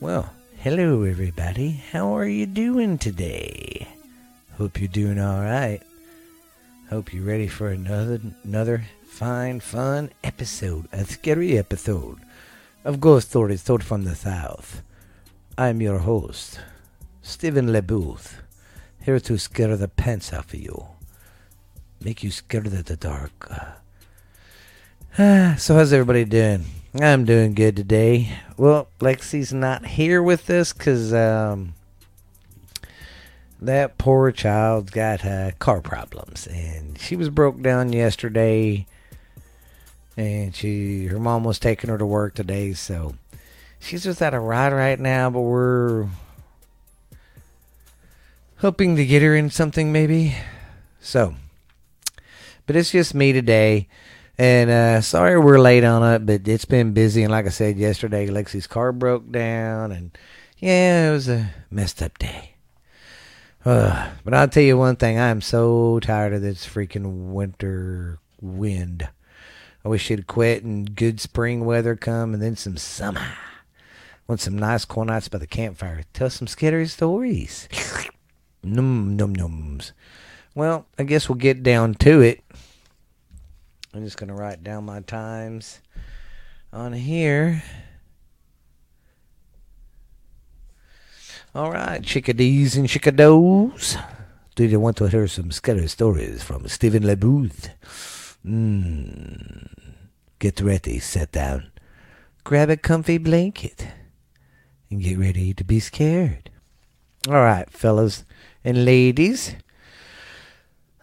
Well, hello everybody. How are you doing today? Hope you're doing all right. Hope you're ready for another another fine, fun episode, a scary episode of Ghost Stories Told from the South. I'm your host, Stephen LeBooth, here to scare the pants off of you, make you scared of the dark. So how's everybody doing? I'm doing good today. Well, Lexi's not here with us because um, that poor child's got uh, car problems, and she was broke down yesterday, and she her mom was taking her to work today, so she's just at a ride right now. But we're hoping to get her in something maybe. So, but it's just me today. And uh, sorry we're late on it, but it's been busy. And like I said yesterday, Lexi's car broke down, and yeah, it was a messed up day. Uh, but I'll tell you one thing: I'm so tired of this freaking winter wind. I wish it'd quit and good spring weather come, and then some summer. Want some nice cool nights by the campfire. Tell some scary stories. num num nums. Well, I guess we'll get down to it. I'm just going to write down my times on here. All right, chickadees and chickadoes. Do you want to hear some scary stories from Stephen LeBooth? Mm. Get ready, sit down, grab a comfy blanket, and get ready to be scared. All right, fellas and ladies.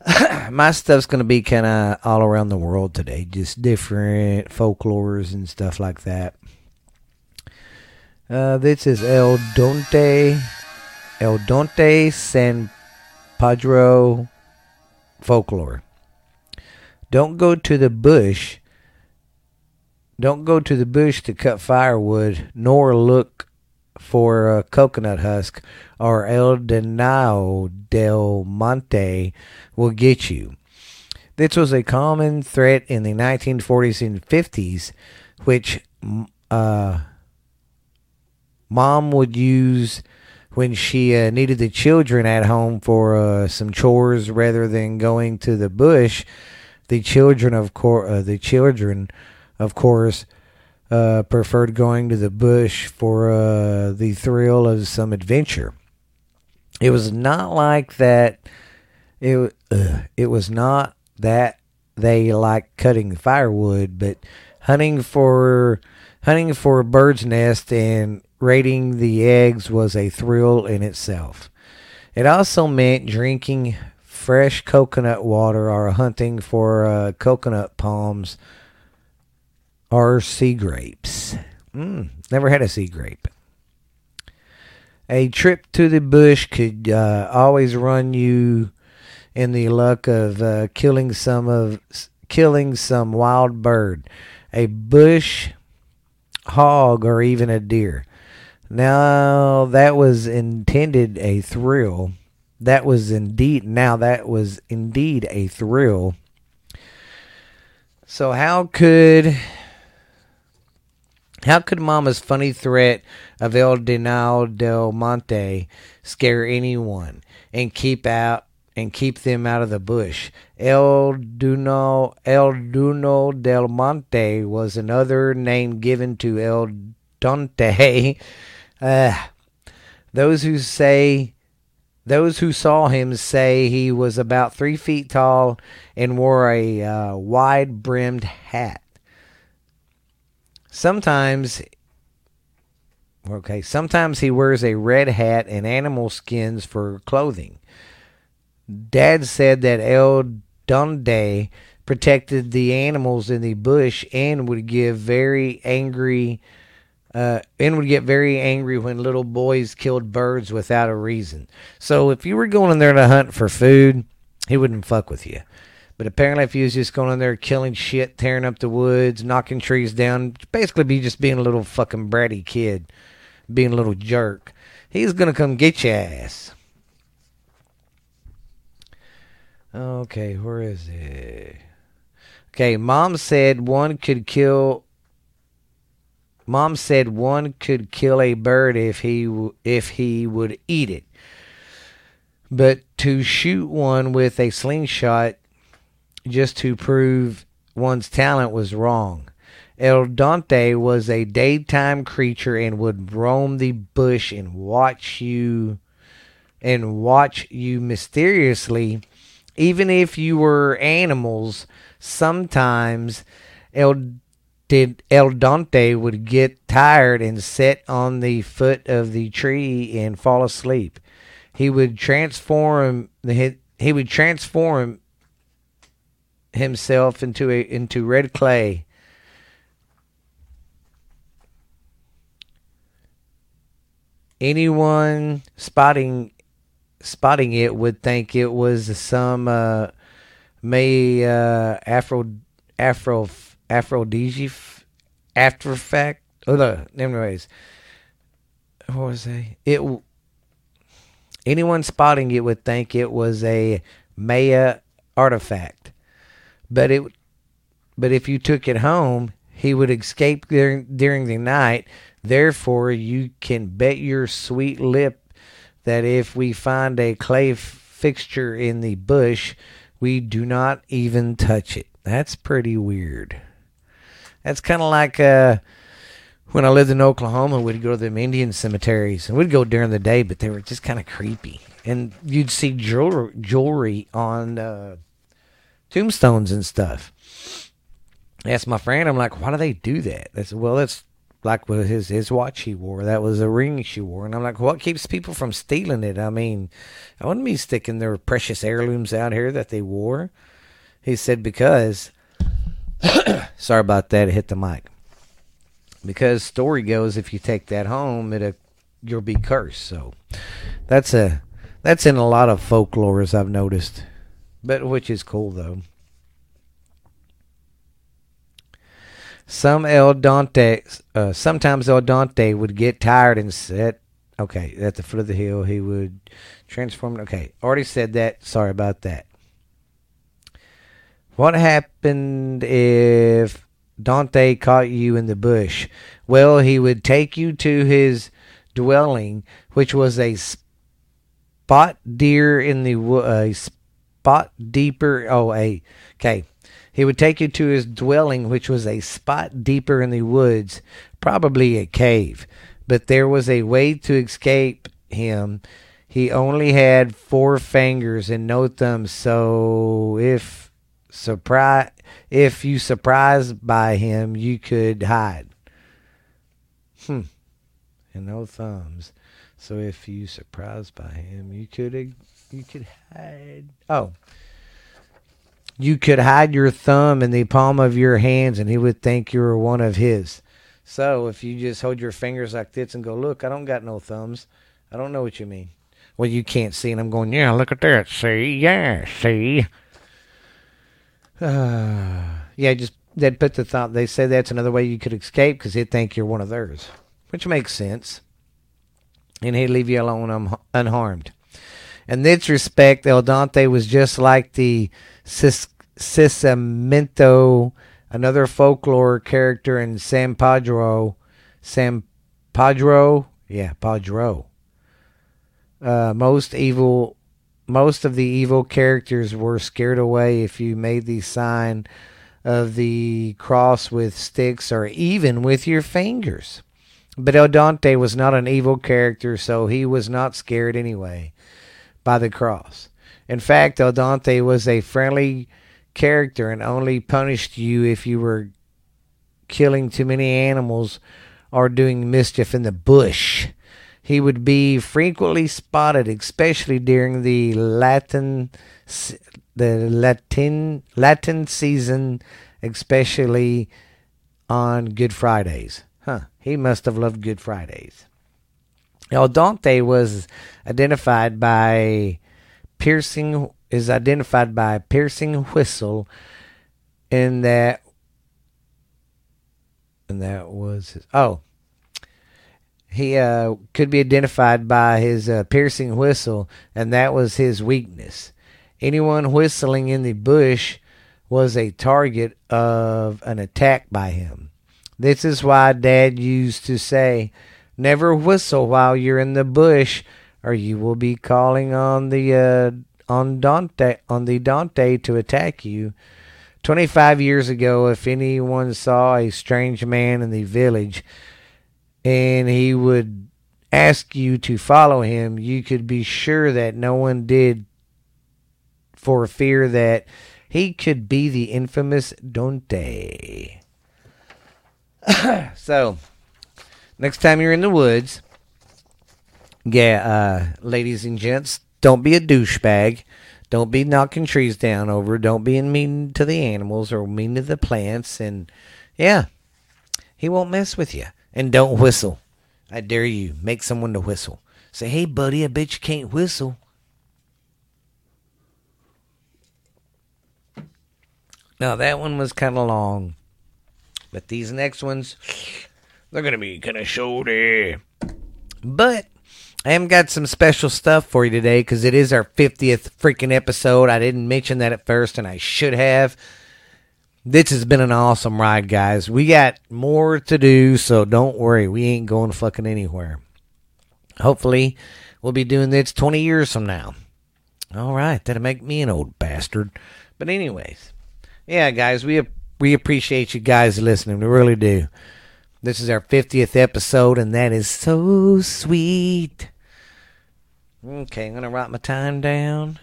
my stuff's going to be kind of all around the world today, just different folklores and stuff like that. Uh, this is El Donte, El Donte San Pedro folklore. Don't go to the bush. Don't go to the bush to cut firewood, nor look for a coconut husk, or El Denao del Monte will get you. This was a common threat in the 1940s and 50s, which uh, mom would use when she uh, needed the children at home for uh, some chores rather than going to the bush. The children, of course, uh, the children, of course, uh, preferred going to the bush for uh, the thrill of some adventure. It was not like that. It uh, it was not that they liked cutting firewood, but hunting for hunting for a bird's nest and raiding the eggs was a thrill in itself. It also meant drinking fresh coconut water or hunting for uh, coconut palms or sea grapes. Mm, never had a sea grape. A trip to the bush could uh, always run you in the luck of uh, killing some of killing some wild bird, a bush hog, or even a deer. Now that was intended a thrill. That was indeed now that was indeed a thrill. So how could how could Mama's funny threat of El Denal del Monte scare anyone and keep out and keep them out of the bush? El Duno El Duno del Monte was another name given to El Dante. Uh, those who say those who saw him say he was about three feet tall and wore a uh, wide brimmed hat. Sometimes, okay, sometimes he wears a red hat and animal skins for clothing. Dad said that El Donde protected the animals in the bush and would give very angry uh, and would get very angry when little boys killed birds without a reason. So if you were going in there to hunt for food, he wouldn't fuck with you. But apparently, if you was just going in there killing shit, tearing up the woods, knocking trees down, basically be just being a little fucking bratty kid, being a little jerk, he's gonna come get your ass. Okay, where is it? Okay, mom said one could kill. Mom said one could kill a bird if he if he would eat it, but to shoot one with a slingshot just to prove one's talent was wrong. El Dante was a daytime creature and would roam the bush and watch you and watch you mysteriously even if you were animals sometimes El did El Dante would get tired and sit on the foot of the tree and fall asleep. He would transform he would transform himself into a into red clay. Anyone spotting spotting it would think it was some uh, may uh, Afro Afro aphrodisiac after fact. Oh no, anyways, what was it? It anyone spotting it would think it was a Maya artifact, but it but if you took it home, he would escape during during the night. Therefore, you can bet your sweet lip that if we find a clay f- fixture in the bush, we do not even touch it. That's pretty weird. That's kind of like uh, when I lived in Oklahoma, we'd go to them Indian cemeteries, and we'd go during the day, but they were just kind of creepy. And you'd see jewelry, jewelry on uh, tombstones and stuff. I asked my friend, I'm like, why do they do that? They said, well, that's like with his his watch he wore. That was a ring she wore, and I'm like, what keeps people from stealing it? I mean, I wouldn't be sticking their precious heirlooms out here that they wore. He said because Sorry about that. It hit the mic. Because story goes, if you take that home, it uh, you'll be cursed. So that's a that's in a lot of folklores I've noticed, but which is cool though. Some El Dante, uh, sometimes El Dante would get tired and sit. Okay, at the foot of the hill, he would transform. Okay, already said that. Sorry about that. What happened if Dante caught you in the bush? Well, he would take you to his dwelling, which was a spot deer in the a spot deeper. Oh, a okay. He would take you to his dwelling, which was a spot deeper in the woods, probably a cave. But there was a way to escape him. He only had four fingers and no thumbs, so if surprise if you surprised by him you could hide. Hmm. And no thumbs. So if you surprised by him you could you could hide. Oh you could hide your thumb in the palm of your hands and he would think you were one of his. So if you just hold your fingers like this and go look i don't got no thumbs. I don't know what you mean. Well you can't see and i'm going yeah look at that. See? Yeah see? Uh, yeah, just they'd put the thought. They say that's another way you could escape because he'd think you're one of theirs, which makes sense, and he'd leave you alone un- unharmed. In this respect, El Dante was just like the Cisamento, another folklore character in San Pedro. San Pedro, yeah, Pedro. Uh, most evil most of the evil characters were scared away if you made the sign of the cross with sticks or even with your fingers. But El Dante was not an evil character, so he was not scared anyway by the cross. In fact, El Dante was a friendly character and only punished you if you were killing too many animals or doing mischief in the bush. He would be frequently spotted, especially during the Latin the Latin Latin season, especially on Good Fridays. Huh. He must have loved Good Fridays. El Dante was identified by piercing is identified by a piercing whistle and that and that was his, oh he uh, could be identified by his uh, piercing whistle, and that was his weakness. Anyone whistling in the bush was a target of an attack by him. This is why Dad used to say, "Never whistle while you're in the bush, or you will be calling on the uh, on Dante on the Dante to attack you." Twenty-five years ago, if anyone saw a strange man in the village, and he would ask you to follow him, you could be sure that no one did for fear that he could be the infamous Dante. so, next time you're in the woods, yeah, uh, ladies and gents, don't be a douchebag. Don't be knocking trees down over. Don't be mean to the animals or mean to the plants. And yeah, he won't mess with you. And don't whistle. I dare you, make someone to whistle. Say, hey, buddy, I bet you can't whistle. Now, that one was kind of long. But these next ones, they're going to be kind of shorty. But I have got some special stuff for you today because it is our 50th freaking episode. I didn't mention that at first, and I should have. This has been an awesome ride, guys. We got more to do, so don't worry. We ain't going fucking anywhere. Hopefully, we'll be doing this 20 years from now. All right, that'll make me an old bastard. But anyways, yeah, guys, we we appreciate you guys listening. We really do. This is our 50th episode, and that is so sweet. Okay, I'm going to write my time down.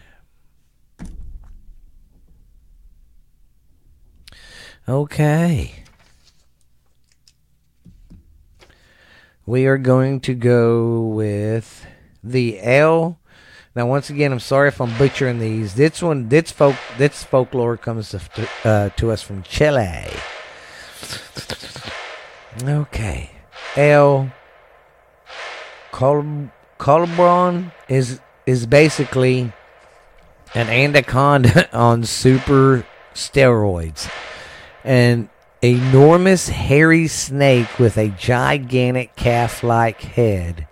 Okay. We are going to go with the L. Now, once again, I'm sorry if I'm butchering these. This one, this folk, this folklore comes to, uh, to us from Chile. Okay, L. Col- Colbron is is basically an anaconda on super steroids an enormous hairy snake with a gigantic calf like head.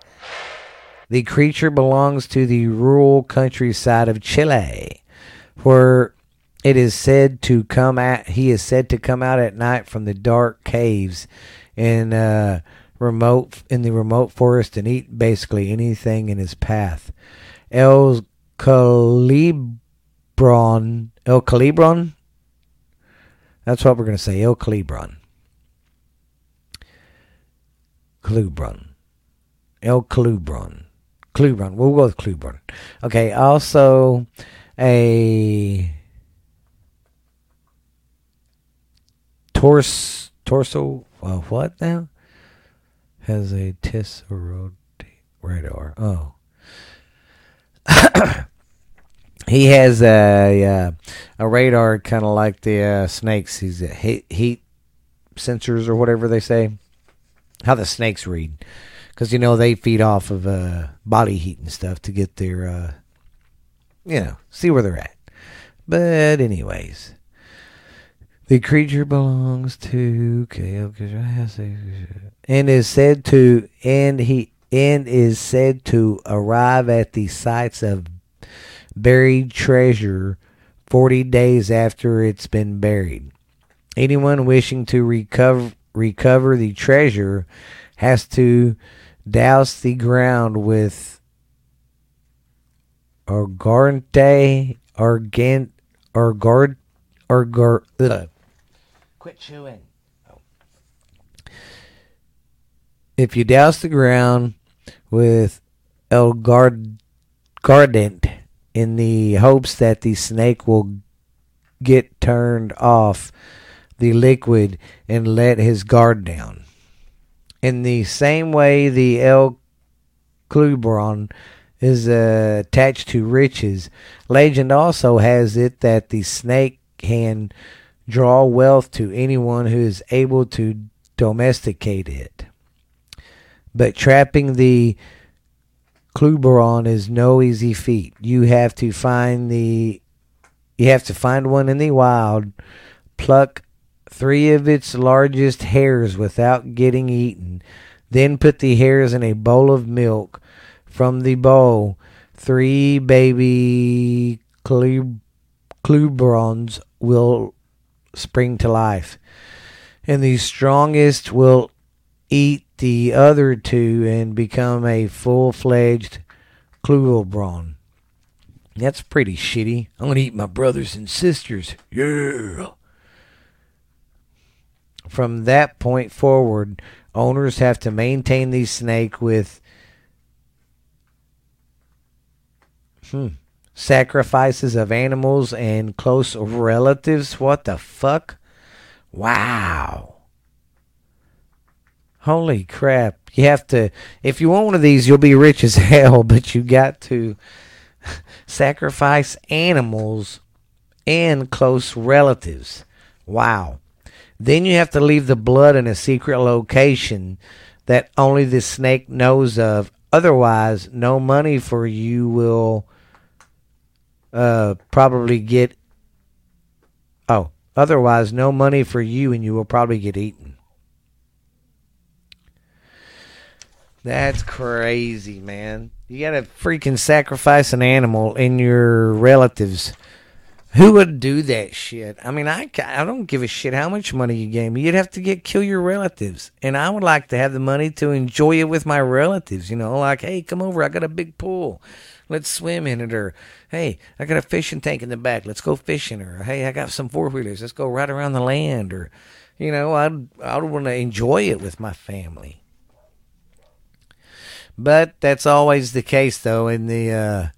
The creature belongs to the rural countryside of Chile, where it is said to come at he is said to come out at night from the dark caves in uh, remote in the remote forest and eat basically anything in his path. El Calibron El Calibron that's what we're to say. El Calibron. Clubron. El Clubron. Clubron. We'll go with Clubron. Okay. Also, a torso. Torso. Uh, what now? Has a Tesseract radar. Oh. he has a uh, a radar kind of like the uh, snakes. He's a heat, heat sensors or whatever they say. How the snakes read, because you know they feed off of uh, body heat and stuff to get their, uh, you know, see where they're at. But anyways, the creature belongs to and is said to and he and is said to arrive at the sites of buried treasure 40 days after it's been buried. Anyone wishing to recover recover the treasure has to douse the ground with argante argant argard argar. Quit chewing oh. if you douse the ground with elgard gardent in the hopes that the snake will get turned off the liquid and let his guard down. In the same way, the El Clubron is uh, attached to riches. Legend also has it that the snake can draw wealth to anyone who is able to domesticate it. But trapping the Cluberon is no easy feat. You have to find the you have to find one in the wild, pluck three of its largest hairs without getting eaten, then put the hairs in a bowl of milk. From the bowl, three baby Cluberons will spring to life. and the strongest will eat the other two and become a full fledged Klugelbraun. That's pretty shitty. I'm going to eat my brothers and sisters. Yeah. From that point forward, owners have to maintain the snake with hmm, sacrifices of animals and close relatives. What the fuck? Wow. Holy crap. You have to, if you want one of these, you'll be rich as hell, but you got to sacrifice animals and close relatives. Wow. Then you have to leave the blood in a secret location that only the snake knows of. Otherwise, no money for you will uh, probably get. Oh, otherwise, no money for you and you will probably get eaten. That's crazy, man. You gotta freaking sacrifice an animal in your relatives who would do that shit? I mean, I, I don't give a shit how much money you gave me. You'd have to get kill your relatives, and I would like to have the money to enjoy it with my relatives. You know, like, hey, come over. I got a big pool. Let's swim in it. Or hey, I got a fishing tank in the back. Let's go fishing. Or hey, I got some four wheelers. Let's go right around the land. Or you know, I'd I'd want to enjoy it with my family. But that's always the case, though, in the. Uh,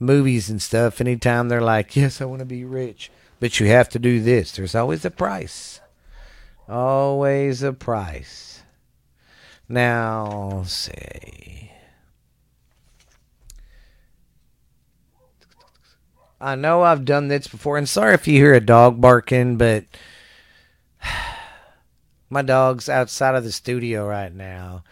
movies and stuff, anytime they're like, yes, I want to be rich, but you have to do this, there's always a price. Always a price. Now, say. I know I've done this before, and sorry if you hear a dog barking, but my dog's outside of the studio right now.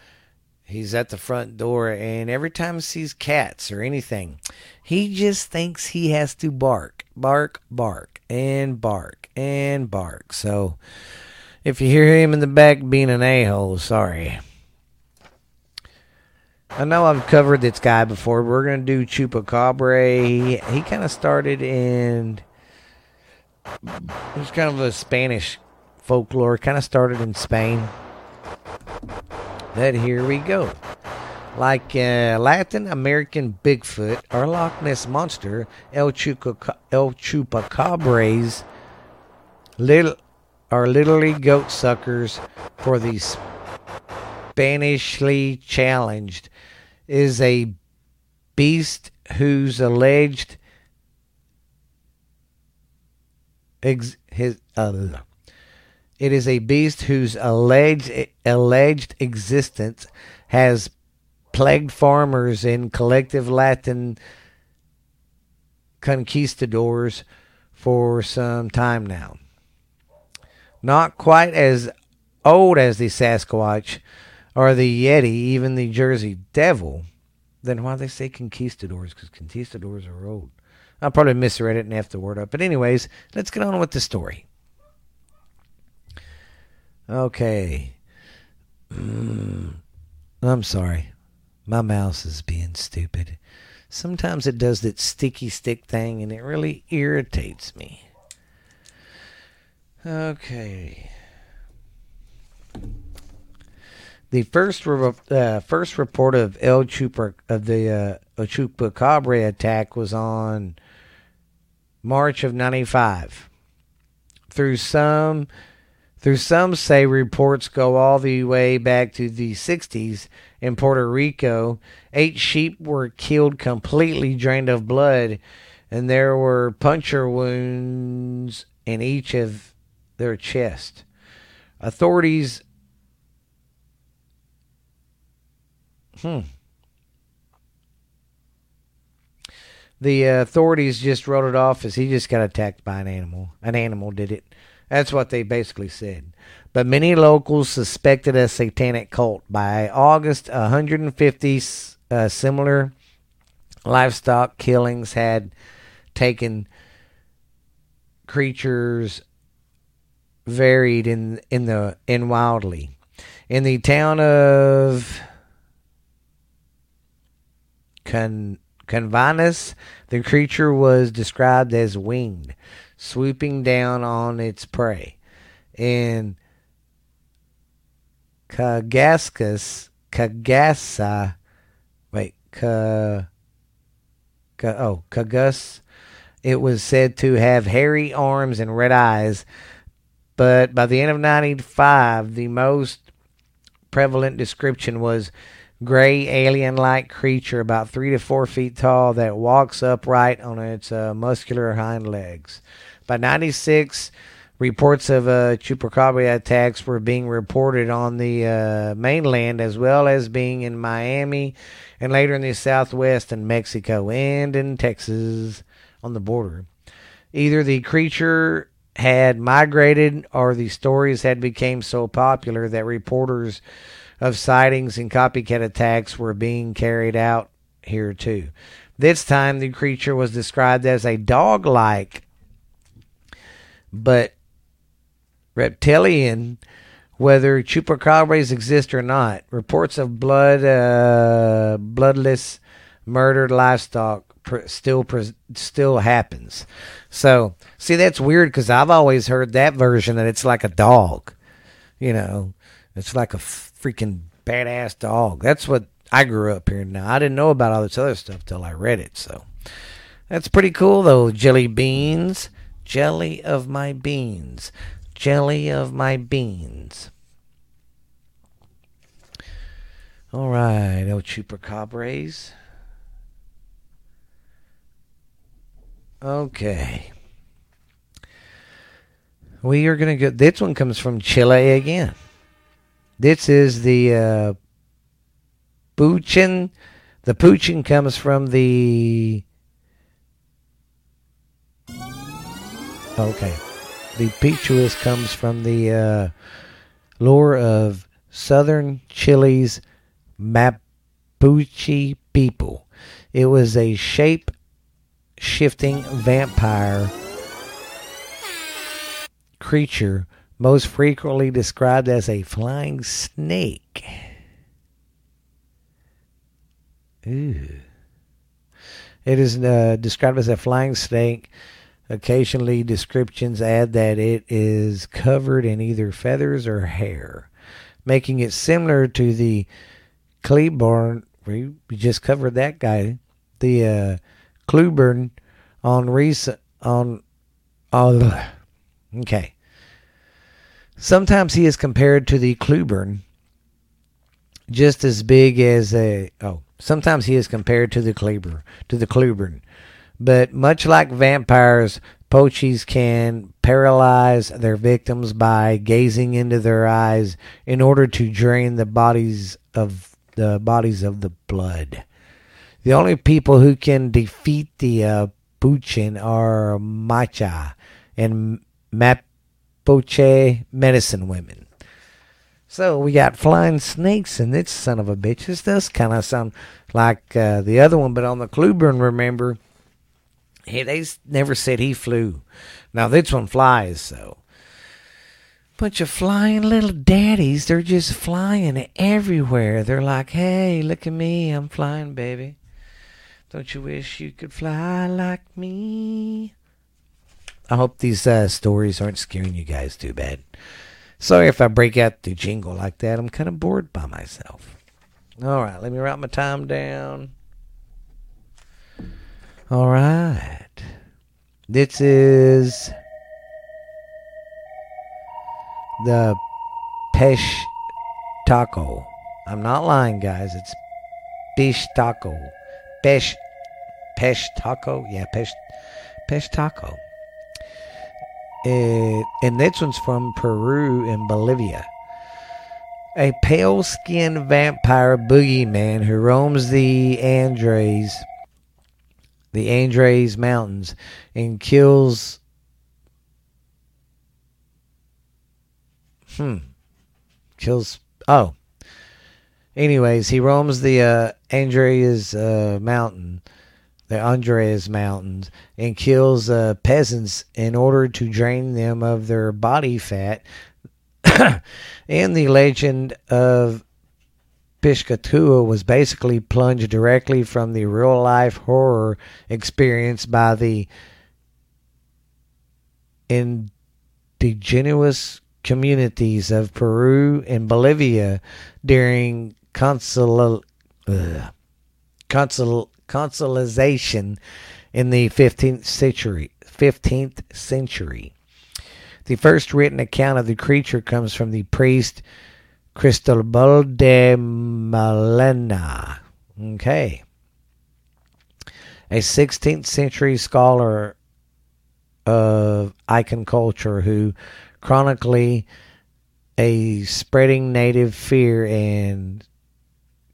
He's at the front door, and every time he sees cats or anything, he just thinks he has to bark, bark, bark, and bark, and bark. So if you hear him in the back being an a hole, sorry. I know I've covered this guy before. We're going to do Chupacabra. He, he kind of started in. It was kind of a Spanish folklore. Kind of started in Spain But here we go. Like uh, Latin American Bigfoot or Loch Ness Monster, El, Chuca, El Chupacabras little, are literally goat suckers for the Spanishly challenged is a beast whose alleged ex, his uh, it is a beast whose alleged alleged existence has plagued farmers in collective Latin conquistadors for some time now. Not quite as old as the Sasquatch or the Yeti, even the Jersey Devil. Then why they say conquistadors? Because conquistadors are old. I probably misread it and have the word up. But anyways, let's get on with the story. Okay. I'm sorry. My mouse is being stupid. Sometimes it does that sticky stick thing and it really irritates me. Okay. The first re- uh, first report of El Chupa of the uh, Chupacabra attack was on March of '95. Through some through some say reports go all the way back to the 60s in Puerto Rico. Eight sheep were killed completely drained of blood, and there were puncture wounds in each of their chest. Authorities. Hmm. The uh, authorities just wrote it off as he just got attacked by an animal. An animal did it. That's what they basically said. But many locals suspected a satanic cult. By August, 150 uh, similar livestock killings had taken creatures varied in in the in wildly in the town of Con, Convanus, the creature was described as winged swooping down on its prey. In Kagaskas, Kagasa, wait, Ka, Ka, oh, Kagus. It was said to have hairy arms and red eyes, but by the end of 95, the most prevalent description was gray alien like creature about three to four feet tall that walks upright on its uh, muscular hind legs. By 96, reports of uh, chupacabra attacks were being reported on the uh, mainland as well as being in Miami and later in the southwest in Mexico and in Texas on the border. Either the creature had migrated or the stories had become so popular that reporters of sightings and copycat attacks were being carried out here too. This time the creature was described as a dog like but reptilian whether chupacabras exist or not. Reports of blood, uh, bloodless, murdered livestock still still happens. So, see, that's weird because I've always heard that version that it's like a dog. You know, it's like a freaking badass dog. That's what I grew up here. Now I didn't know about all this other stuff till I read it. So that's pretty cool, though. Jelly beans, jelly of my beans, jelly of my beans. All right, El Chupacabras. Okay. We are going to get. This one comes from Chile again. This is the uh. The Puchin comes from the. Okay. The Pichuas comes from the uh, lore of southern Chile's Mapuche people. It was a shape shifting vampire creature most frequently described as a flying snake. Ooh. It is uh, described as a flying snake. Occasionally, descriptions add that it is covered in either feathers or hair, making it similar to the Kleborn. We just covered that guy. The uh, Kluburn on recent on all. Okay. Sometimes he is compared to the Kluburn, just as big as a oh. Sometimes he is compared to the Kleber to the Kluburn, but much like vampires, Pochies can paralyze their victims by gazing into their eyes in order to drain the bodies of the bodies of the blood. The only people who can defeat the uh, Puchin are Macha and Mapuche medicine women. So we got flying snakes in this son of a bitch. This does kind of sound like uh, the other one, but on the Kluburn, remember, he, they never said he flew. Now this one flies, so. Bunch of flying little daddies. They're just flying everywhere. They're like, hey, look at me. I'm flying, baby. Don't you wish you could fly like me? I hope these uh, stories aren't scaring you guys too bad. Sorry if I break out the jingle like that. I'm kind of bored by myself. All right, let me write my time down. All right. This is the Pesh Taco. I'm not lying, guys. It's Bish Taco. Pesh, Pesh Taco. Yeah, Pesh, Pesh Taco. It, and this one's from Peru and Bolivia. A pale skinned vampire boogeyman who roams the Andes, the Andes Mountains, and kills. Hmm. Kills. Oh. Anyways, he roams the uh, Andreas uh, Mountain the Andreas Mountains and kills uh, peasants in order to drain them of their body fat. and the legend of Piscatua was basically plunged directly from the real life horror experienced by the indigenous communities of Peru and Bolivia during consul, uh, consul, consulization in the 15th century. 15th century. The first written account of the creature comes from the priest Cristobal de Malena. Okay. A 16th century scholar of icon culture who chronically a spreading native fear and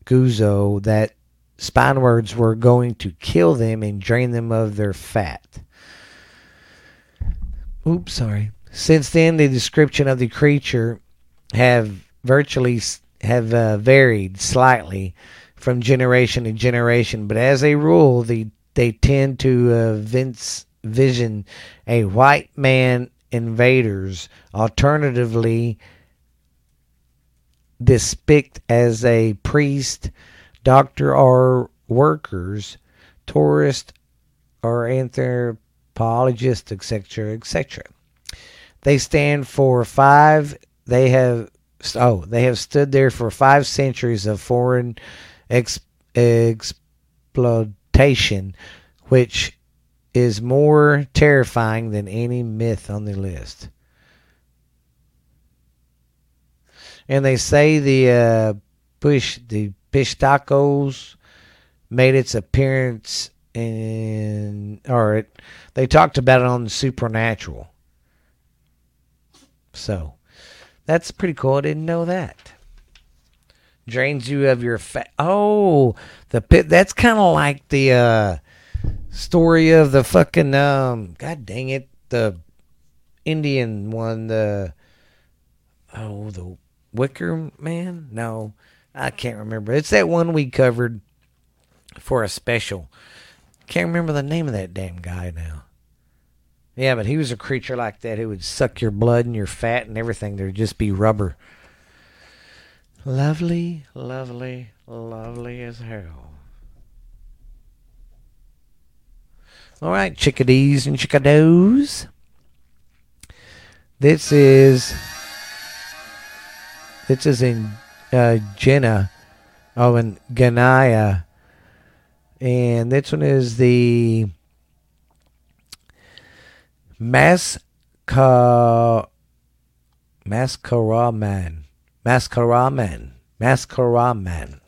guzo that Spaniards were going to kill them and drain them of their fat. Oops, sorry. Since then, the description of the creature have virtually have uh, varied slightly from generation to generation, but as a rule, the they tend to uh, vince, vision a white man invaders, alternatively depict as a priest, doctor, or workers, tourist, or anthropologist, etc., etc. They stand for five. They have oh, they have stood there for five centuries of foreign ex, exploitation, which is more terrifying than any myth on the list. And they say the uh, push the Pistacos made its appearance in, or it, they talked about it on Supernatural. So that's pretty cool. I didn't know that. Drains you of your fat. Oh, the pit. That's kind of like the uh, story of the fucking um. God dang it, the Indian one. The oh, the Wicker Man. No, I can't remember. It's that one we covered for a special. Can't remember the name of that damn guy now. Yeah, but he was a creature like that who would suck your blood and your fat and everything. There'd just be rubber. Lovely, lovely, lovely as hell. All right, chickadees and chickadoes. This is this is in uh, Jenna, oh, in Ganaya, and this one is the Masca Mascaraman. Mascaraman. Mascaraman.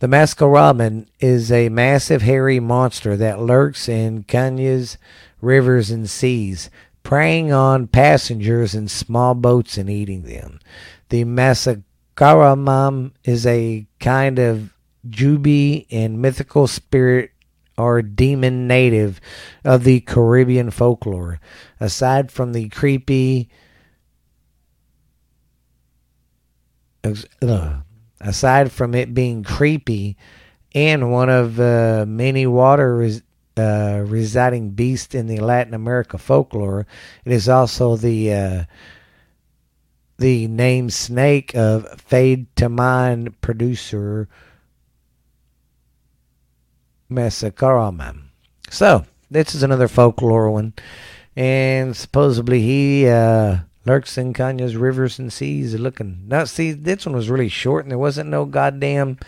The Mascaraman is a massive hairy monster that lurks in canyons, rivers, and seas, preying on passengers in small boats and eating them. The Mascaraman is a kind of jubi and mythical spirit or demon native of the Caribbean folklore. Aside from the creepy, aside from it being creepy and one of uh, many water res- uh, residing beasts in the Latin America folklore, it is also the uh, the name snake of Fade to Mind producer Masakaraman. So, this is another folklore one. And supposedly he uh, lurks in Kanya's rivers and seas looking. Now, see, this one was really short and there wasn't no goddamn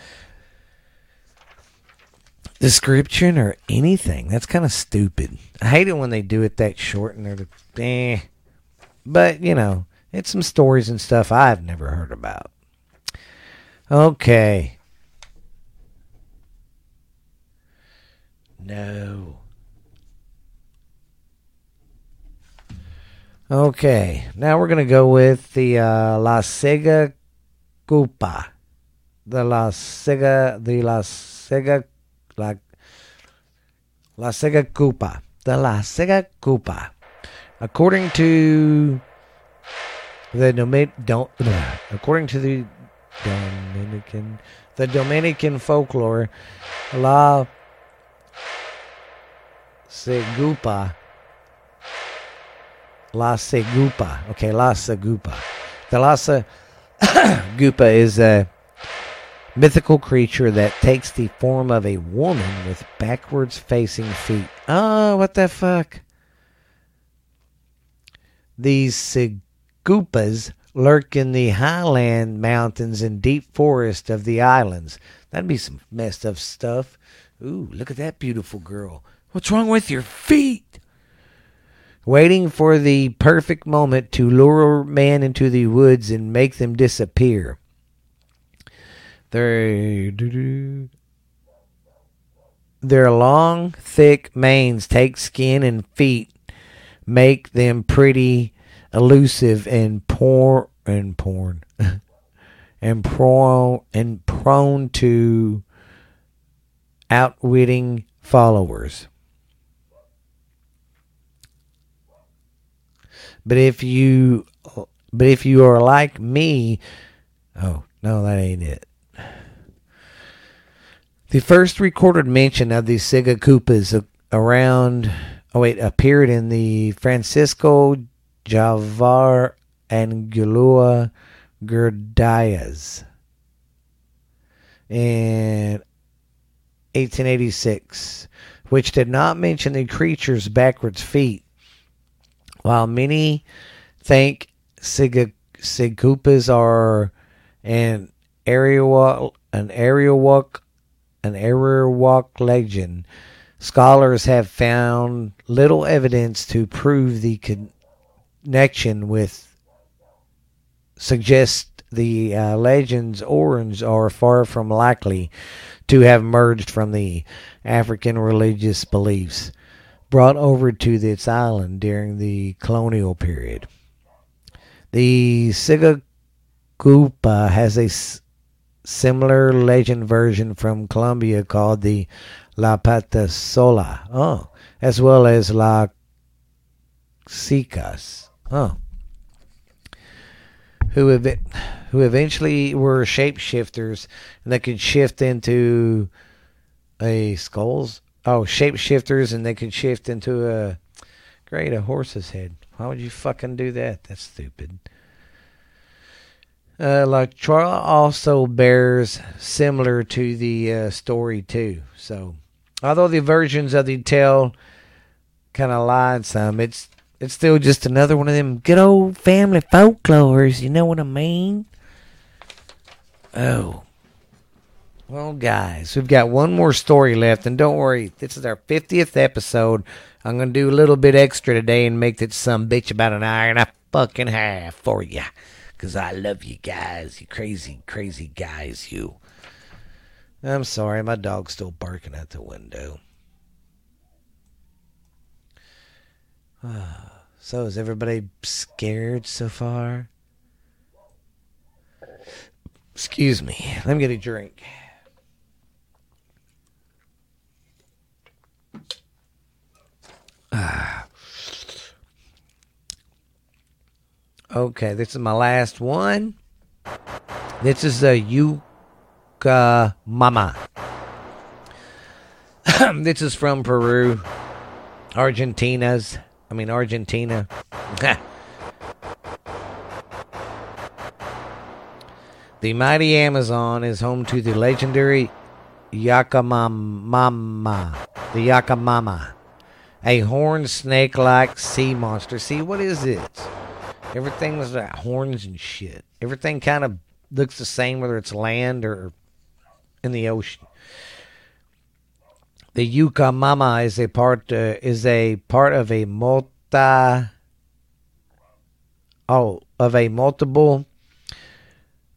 description or anything. That's kind of stupid. I hate it when they do it that short and they're eh. But, you know, it's some stories and stuff I've never heard about. Okay. No. Okay, now we're going to go with the uh, La Sega Cupa. The La Sega, the La Sega, La, La Sega Cupa. The La Sega Cupa. According to the Domin, don't, according to the Dominican, the Dominican folklore, La Segupa. La Segupa. Okay, La Segupa. The La Segupa is a mythical creature that takes the form of a woman with backwards facing feet. Oh, what the fuck? These Koopas lurk in the highland mountains and deep forest of the islands. That'd be some messed up stuff. Ooh, look at that beautiful girl. What's wrong with your feet? Waiting for the perfect moment to lure man into the woods and make them disappear. Their, their long, thick manes take skin and feet, make them pretty elusive and poor and porn and prone and prone to outwitting followers. But if you but if you are like me, oh, no, that ain't it. The first recorded mention of the Siga Koopas around oh wait appeared in the Francisco Javar Angulua Gurdayas in 1886, which did not mention the creature's backwards feet. While many think Sigkoopas are an aerial an Arawak an Arawak legend, scholars have found little evidence to prove the connection with suggest the uh, legend's origins are far from likely to have merged from the African religious beliefs brought over to this island during the colonial period. The Sigakoopa has a s- similar legend version from Colombia called the La Patasola. Oh, as well as La Cicas. Oh. Who, ev- who eventually were shapeshifters and they could shift into a skulls. Oh, shapeshifters and they could shift into a great a horse's head. Why would you fucking do that? That's stupid. Uh, La Troya also bears similar to the uh, story too. So, although the versions of the tale kind of lied some, it's it's still just another one of them good old family folklores. You know what I mean? Oh. Well, guys, we've got one more story left, and don't worry, this is our 50th episode. I'm going to do a little bit extra today and make this some bitch about an hour and a fucking half for you. Because I love you guys, you crazy, crazy guys, you. I'm sorry, my dog's still barking at the window. So, is everybody scared so far? Excuse me. Let me get a drink. Okay, this is my last one. This is a Yucca Mama. this is from Peru, Argentina's. I mean, Argentina. the mighty Amazon is home to the legendary Yakamama. The Yakamama. A horned snake like sea monster. See, what is it? Everything was like horns and shit. Everything kind of looks the same, whether it's land or in the ocean. The Yucca Mama is a part uh, is a part of a multi oh of a multiple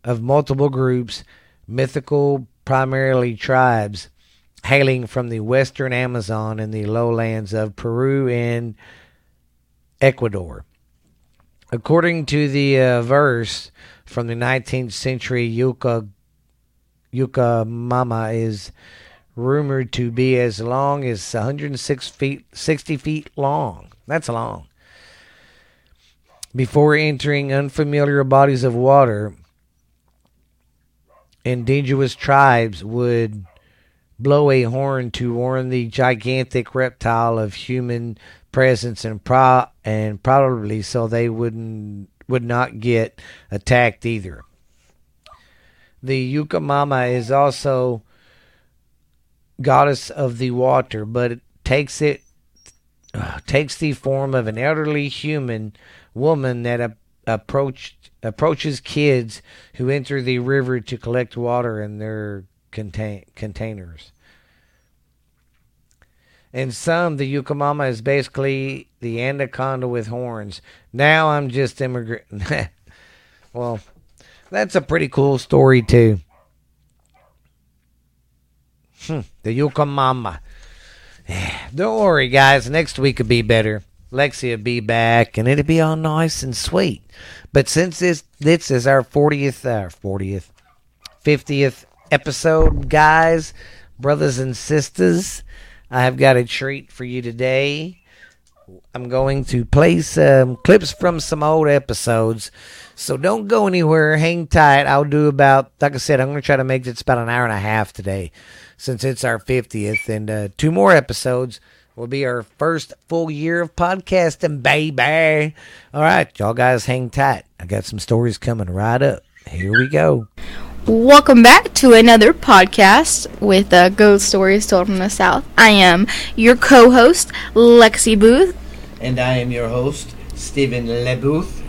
of multiple groups, mythical primarily tribes hailing from the western Amazon and the lowlands of Peru and Ecuador. According to the uh, verse from the 19th century, Yucca Mama is rumored to be as long as 106 feet, 60 feet long. That's long. Before entering unfamiliar bodies of water, indigenous tribes would blow a horn to warn the gigantic reptile of human presence and pro and probably so they wouldn't would not get attacked either. The Yucamama is also goddess of the water, but it takes it uh, takes the form of an elderly human woman that approach approaches kids who enter the river to collect water in their contain, containers. In some, the Yucamama is basically the anaconda with horns. Now I'm just immigrant. well, that's a pretty cool story too. Hmm, the Yucamama. Don't worry, guys. Next week will be better. Lexi will be back, and it'll be all nice and sweet. But since this this is our fortieth, our uh, fortieth, fiftieth episode, guys, brothers and sisters, I have got a treat for you today. I'm going to play some clips from some old episodes. So don't go anywhere. Hang tight. I'll do about, like I said, I'm going to try to make this about an hour and a half today since it's our 50th. And uh, two more episodes will be our first full year of podcasting, baby. All right, y'all guys hang tight. I got some stories coming right up. Here we go. Welcome back to another podcast with uh, Ghost Stories Told from the South. I am your co host, Lexi Booth. And I am your host, Stephen LeBooth.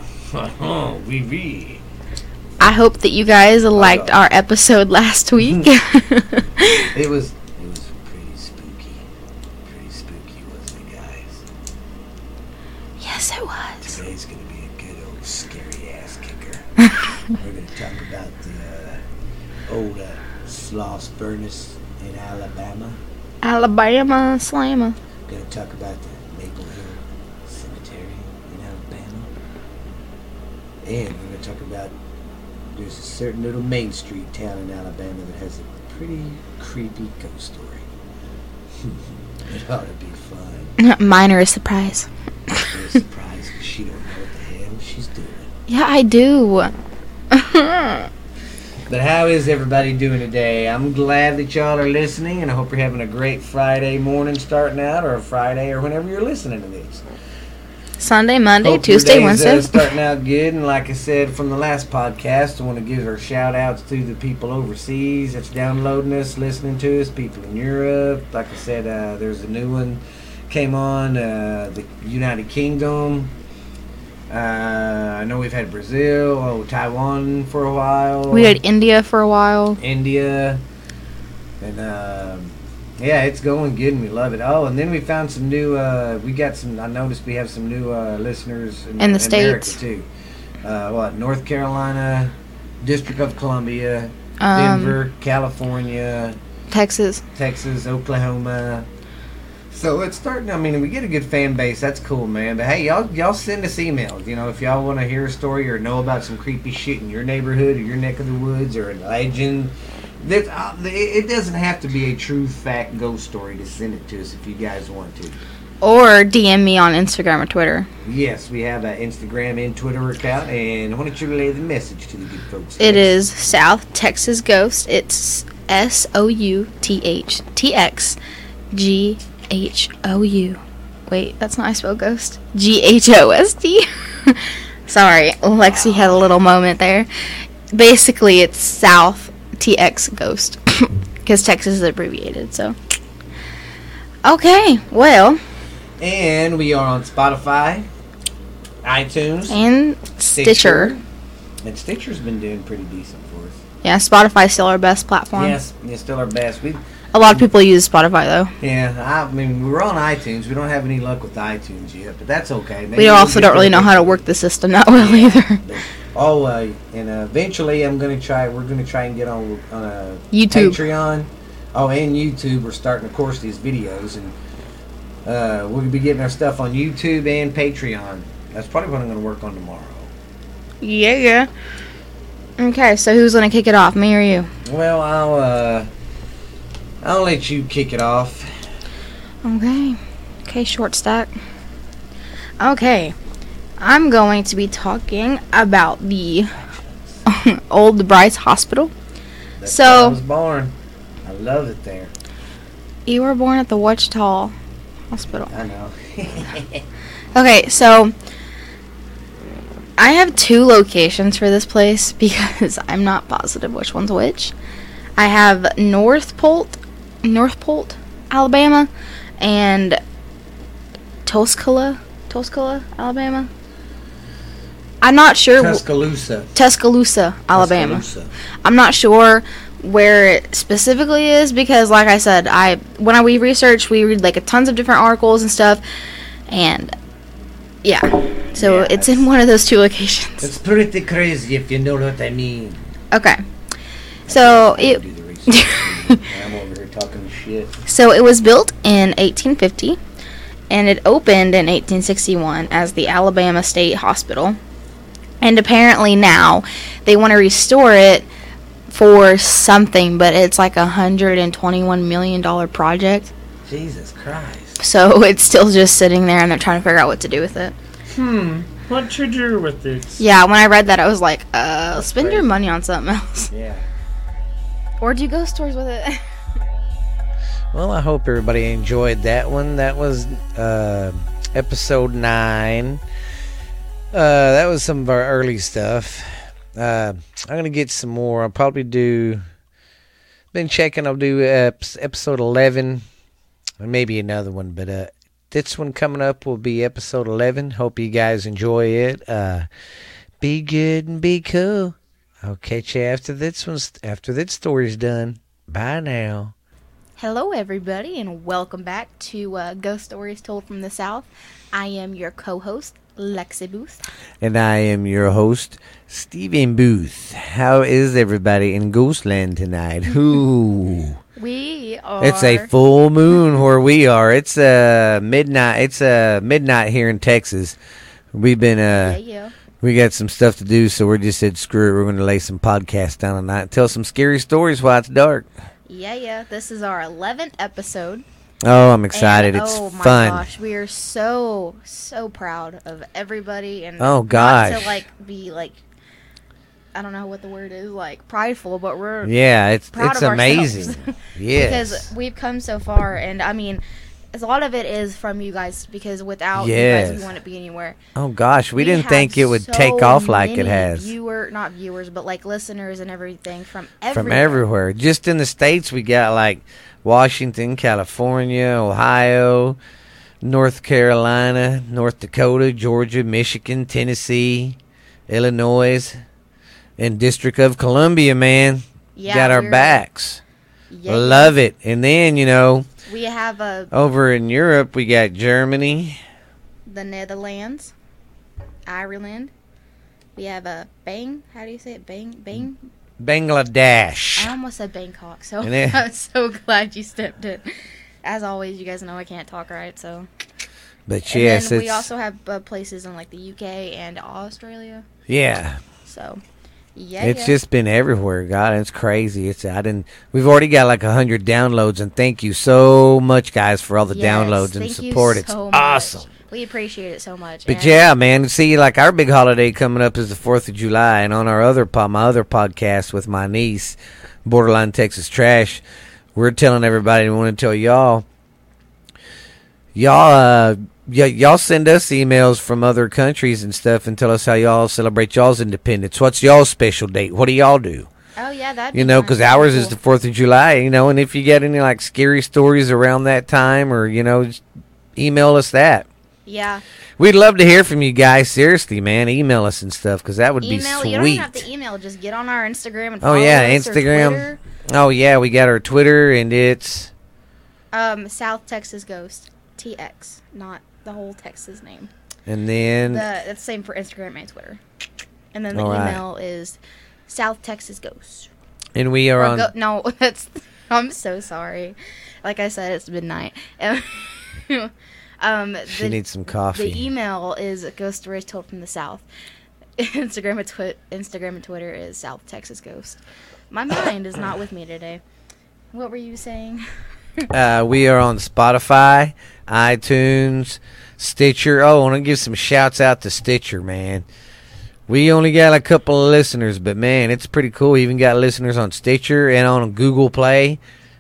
oui, oui. I hope that you guys liked our episode last week. it was it was pretty spooky. Pretty spooky, wasn't it, guys? Yes, it was. Today's gonna be a good old scary ass kicker. We're gonna talk about the uh, old uh, Sloss Furnace in Alabama. Alabama Slammer. Gonna talk about the Maple Hill Cemetery in Alabama. And we're gonna talk about there's a certain little Main Street town in Alabama that has a pretty creepy ghost story. it ought to be fun. Minor a surprise. a surprise she don't know what the hell she's doing. Yeah, I do. but how is everybody doing today? I'm glad that y'all are listening, and I hope you're having a great Friday morning starting out, or a Friday, or whenever you're listening to these. Sunday, Monday, Hope Tuesday, Wednesday. Uh, starting out good, and like I said from the last podcast, I want to give our shout outs to the people overseas that's downloading us, listening to us, people in Europe. Like I said, uh, there's a new one came on, uh, the United Kingdom. Uh, I know we've had Brazil, oh Taiwan for a while. We had India for a while. India, and. Yeah, it's going good and we love it. Oh, and then we found some new. Uh, we got some. I noticed we have some new uh, listeners in, in the in states America too. Uh, what North Carolina, District of Columbia, um, Denver, California, Texas, Texas, Oklahoma. So it's starting. I mean, we get a good fan base. That's cool, man. But hey, y'all, y'all send us emails. You know, if y'all want to hear a story or know about some creepy shit in your neighborhood or your neck of the woods or a legend uh, it doesn't have to be a true fact ghost story to send it to us if you guys want to. Or DM me on Instagram or Twitter. Yes, we have an Instagram and Twitter account, and why don't you relay the message to the good folks? It is South Texas Ghost. It's S O U T H T X G H O U. Wait, that's not how I spell ghost. G H O S T. Sorry, Lexi had a little moment there. Basically, it's South TX Ghost because Texas is abbreviated. So, okay, well, and we are on Spotify, iTunes, and Stitcher. Stitcher. And Stitcher's been doing pretty decent for us. Yeah, Spotify's still our best platform. Yes, it's still our best. We a lot of people use Spotify though. Yeah, I mean we're on iTunes. We don't have any luck with iTunes yet, but that's okay. Maybe we also don't really know how to work the system that well yeah, either. Oh, uh, and uh, eventually I'm gonna try. We're gonna try and get on on a YouTube, Patreon. Oh, and YouTube. We're starting, of course, these videos, and uh, we'll be getting our stuff on YouTube and Patreon. That's probably what I'm gonna work on tomorrow. Yeah, yeah. Okay, so who's gonna kick it off, me or you? Well, I'll uh, I'll let you kick it off. Okay. Okay, short stack. Okay. I'm going to be talking about the um, old Bryce Hospital. That's so I was born. I love it there. You were born at the Wichita Hospital. I know. okay, so I have two locations for this place because I'm not positive which one's which. I have Northport, North Polk, Alabama, and Tuscola, Tuscola, Alabama. I'm not sure. Tuscaloosa, Tuscaloosa, Alabama. Tuscaloosa. I'm not sure where it specifically is because, like I said, I when I we research, we read like a tons of different articles and stuff, and yeah, so Yeah, it's in one of those two locations. It's pretty crazy if you know what I mean. Okay, so it Do the research. I'm over here talking shit. so it was built in 1850, and it opened in 1861 as the Alabama State Hospital, and apparently now they want to restore it for something, but it's like a hundred and twenty-one million dollar project. Jesus Christ. So it's still just sitting there and they're trying to figure out what to do with it. Hmm. What should you do with this? Yeah, when I read that, I was like, uh, spend your money on something else. Yeah. Or do you go stores with it. Well, I hope everybody enjoyed that one. That was uh, episode nine. Uh, that was some of our early stuff. Uh, I'm gonna get some more. I'll probably do. Been checking. I'll do episode eleven, and maybe another one. But uh, this one coming up will be episode eleven. Hope you guys enjoy it. Uh, be good and be cool. I'll catch you after this one's after this story's done. Bye now. Hello, everybody, and welcome back to uh, Ghost Stories Told from the South. I am your co host, Lexi Booth. And I am your host, Stephen Booth. How is everybody in Ghostland tonight? Ooh. We are. It's a full moon where we are. It's uh midnight. It's uh midnight here in Texas. We've been Yeah, uh yeah. we got some stuff to do, so we just said screw it. We're going to lay some podcasts down tonight and tell some scary stories while it's dark. Yeah, yeah. This is our 11th episode. Oh, I'm excited. And, it's oh my fun. gosh, we are so so proud of everybody and Oh, gosh. to like be like I don't know what the word is like prideful, but we're Yeah, it's it's amazing. yes. because we've come so far, and I mean, a lot of it is from you guys because without you guys, we wouldn't be anywhere. oh gosh, we, didn't think it would so take off like it has. Viewer, not viewers, but like listeners and everything from everywhere. from everywhere. Just in the states, we got like Washington, California, Ohio, North Carolina, North Dakota, Georgia, Michigan, Tennessee, Illinois, and District of Columbia. Man, Yeah, got our backs. Yeah, Love it. And then you know, We have a over in Europe, we got Germany. the Netherlands, Ireland. We have a Bang. How do you say it? Bang, Bang. Bangladesh. I almost said Bangkok. So then- I'm so glad you stepped in. As always, you guys know I can't talk right, so. But And yes, we also have uh, places in like the UK and Australia. yeah. So, yeah, It's yeah. just been everywhere. God, it's crazy. It's I didn't. We've already got like a hundred downloads, and thank you so much, guys, for all the Yes, downloads and support. It's much. awesome. We appreciate it so much. But and yeah, man, see, like our big holiday coming up is the Fourth of July, and on our other pod, my other podcast with my niece, Borderline Texas Trash, we're telling everybody. We want to tell y'all, y'all, uh, y- y'all send us emails from other countries and stuff, and tell us how y'all celebrate y'all's independence. What's y'all's special date? What do y'all do? Oh yeah, that You know, because ours is the Fourth of July. You know, and if you get any like scary stories around that time, or you know, email us that. Yeah. We'd love to hear from you guys. Seriously, man, email us and stuff because that would Email. be sweet. You don't even have to email. Just get on our Instagram and Oh, yeah, Instagram. Oh yeah, we got our Twitter and it's Um, South Texas Ghost TX, not the whole Texas name. and The then that's the same for Instagram and Twitter. And then the All right. email is South Texas Ghost. and we are Or on. go- no, that's. I'm so sorry. Like I said, it's midnight. um, she the, needs some coffee. the email is Ghost Stories Told from the South. Instagram and twi- Instagram and Twitter is South Texas Ghost. My mind is not with me today. What were you saying? uh, we are on Spotify, iTunes, Stitcher. Oh, I want to give some shouts out to Stitcher, man. We only got a couple of listeners, but man, it's pretty cool. We even got listeners on Stitcher and on Google Play.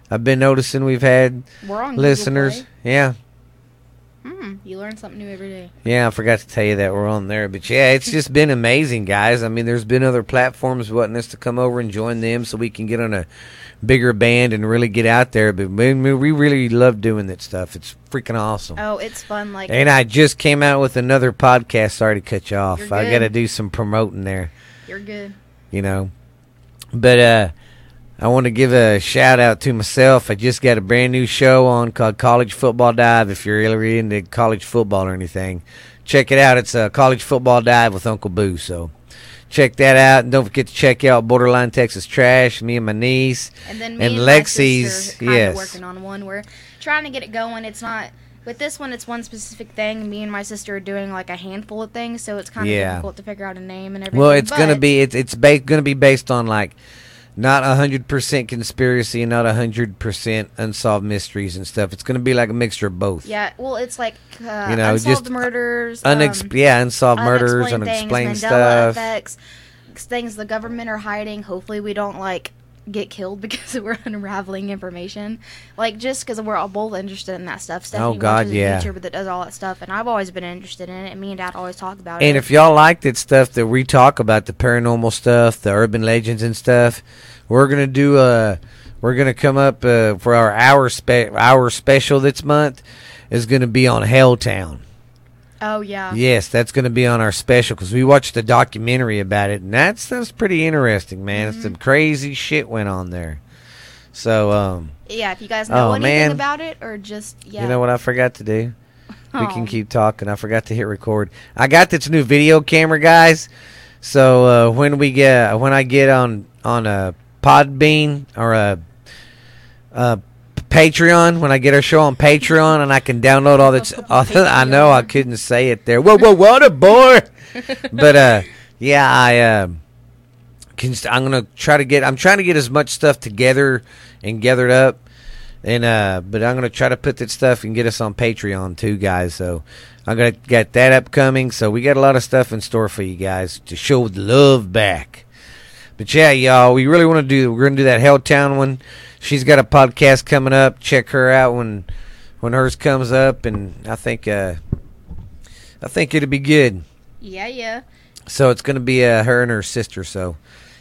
I've been noticing we've had We're on listeners. Yeah. Hmm. You learn something new every day. Yeah, I forgot to tell you that we're on there. But yeah, it's just been amazing, guys. I mean, there's been other platforms wanting us to come over and join them so we can get on a bigger band and really get out there. But we, we really love doing that stuff. It's freaking awesome. Oh, it's fun. Like And I just came out with another podcast. Sorry to cut you off. I got to do some promoting there, you're good. you know. But uh I want to give a shout out to myself. I just got a brand new show on called College Football Dive. If you're really into college football or anything, check it out. It's a College Football Dive with Uncle Boo. So check that out. And don't forget to check out Borderline Texas Trash. Me and my niece. And then me And and, Lexi's, my sister kind of yes. working on one. We're trying to get it going. It's not with this one. It's one specific thing. Me and my sister are doing like a handful of things, so it's kind of Yeah. difficult to figure out a name and everything. Well, it's gonna be it's it's ba- gonna be based on like not a hundred percent conspiracy and not a hundred percent unsolved mysteries and stuff. It's gonna be like a mixture of both. Yeah, well, it's like uh, You know, unsolved just murders, Unex- um, yeah, unsolved murders, unexplained unexplained things, Mandela stuff. effects, things the government are hiding. Hopefully, we don't like get killed because we're unraveling information. Like just because we're all both interested in that stuff. Stephanie Oh, God, yeah. YouTuber that does all that stuff, and I've always been interested in it. And me and Dad always talk about it. And if y'all like that stuff that we talk about, the paranormal stuff, the urban legends and stuff, we're gonna do a. We're gonna come up uh, for our hour spe- our special this month is gonna be on Helltown. Oh yeah, Yes, that's going to be on our special because we watched a documentary about it, and that's that's pretty interesting, man. Mm-hmm. Some crazy shit went on there. So, um, yeah. If you guys know Oh, anything man. about it, or just yeah, you know what I forgot to do? We Oh. can keep talking. I forgot to hit record. I got this new video camera, guys. So uh, when we get when I get on on a Podbean or a, a Patreon, when I get our show on Patreon, and I can download all the- I know I couldn't say it there. Whoa, whoa, what a boy! but uh, yeah, I uh, can. I'm gonna try to get. I'm trying to get as much stuff together and gathered up and uh but i'm gonna try to put that stuff and get us on patreon too guys so i'm gonna get that upcoming so we got a lot of stuff in store for you guys to show the love back but yeah y'all we really want to do we're gonna do that helltown one she's got a podcast coming up check her out when when hers comes up and i think uh i think it'll be good yeah, yeah. so it's gonna be uh, her and her sister so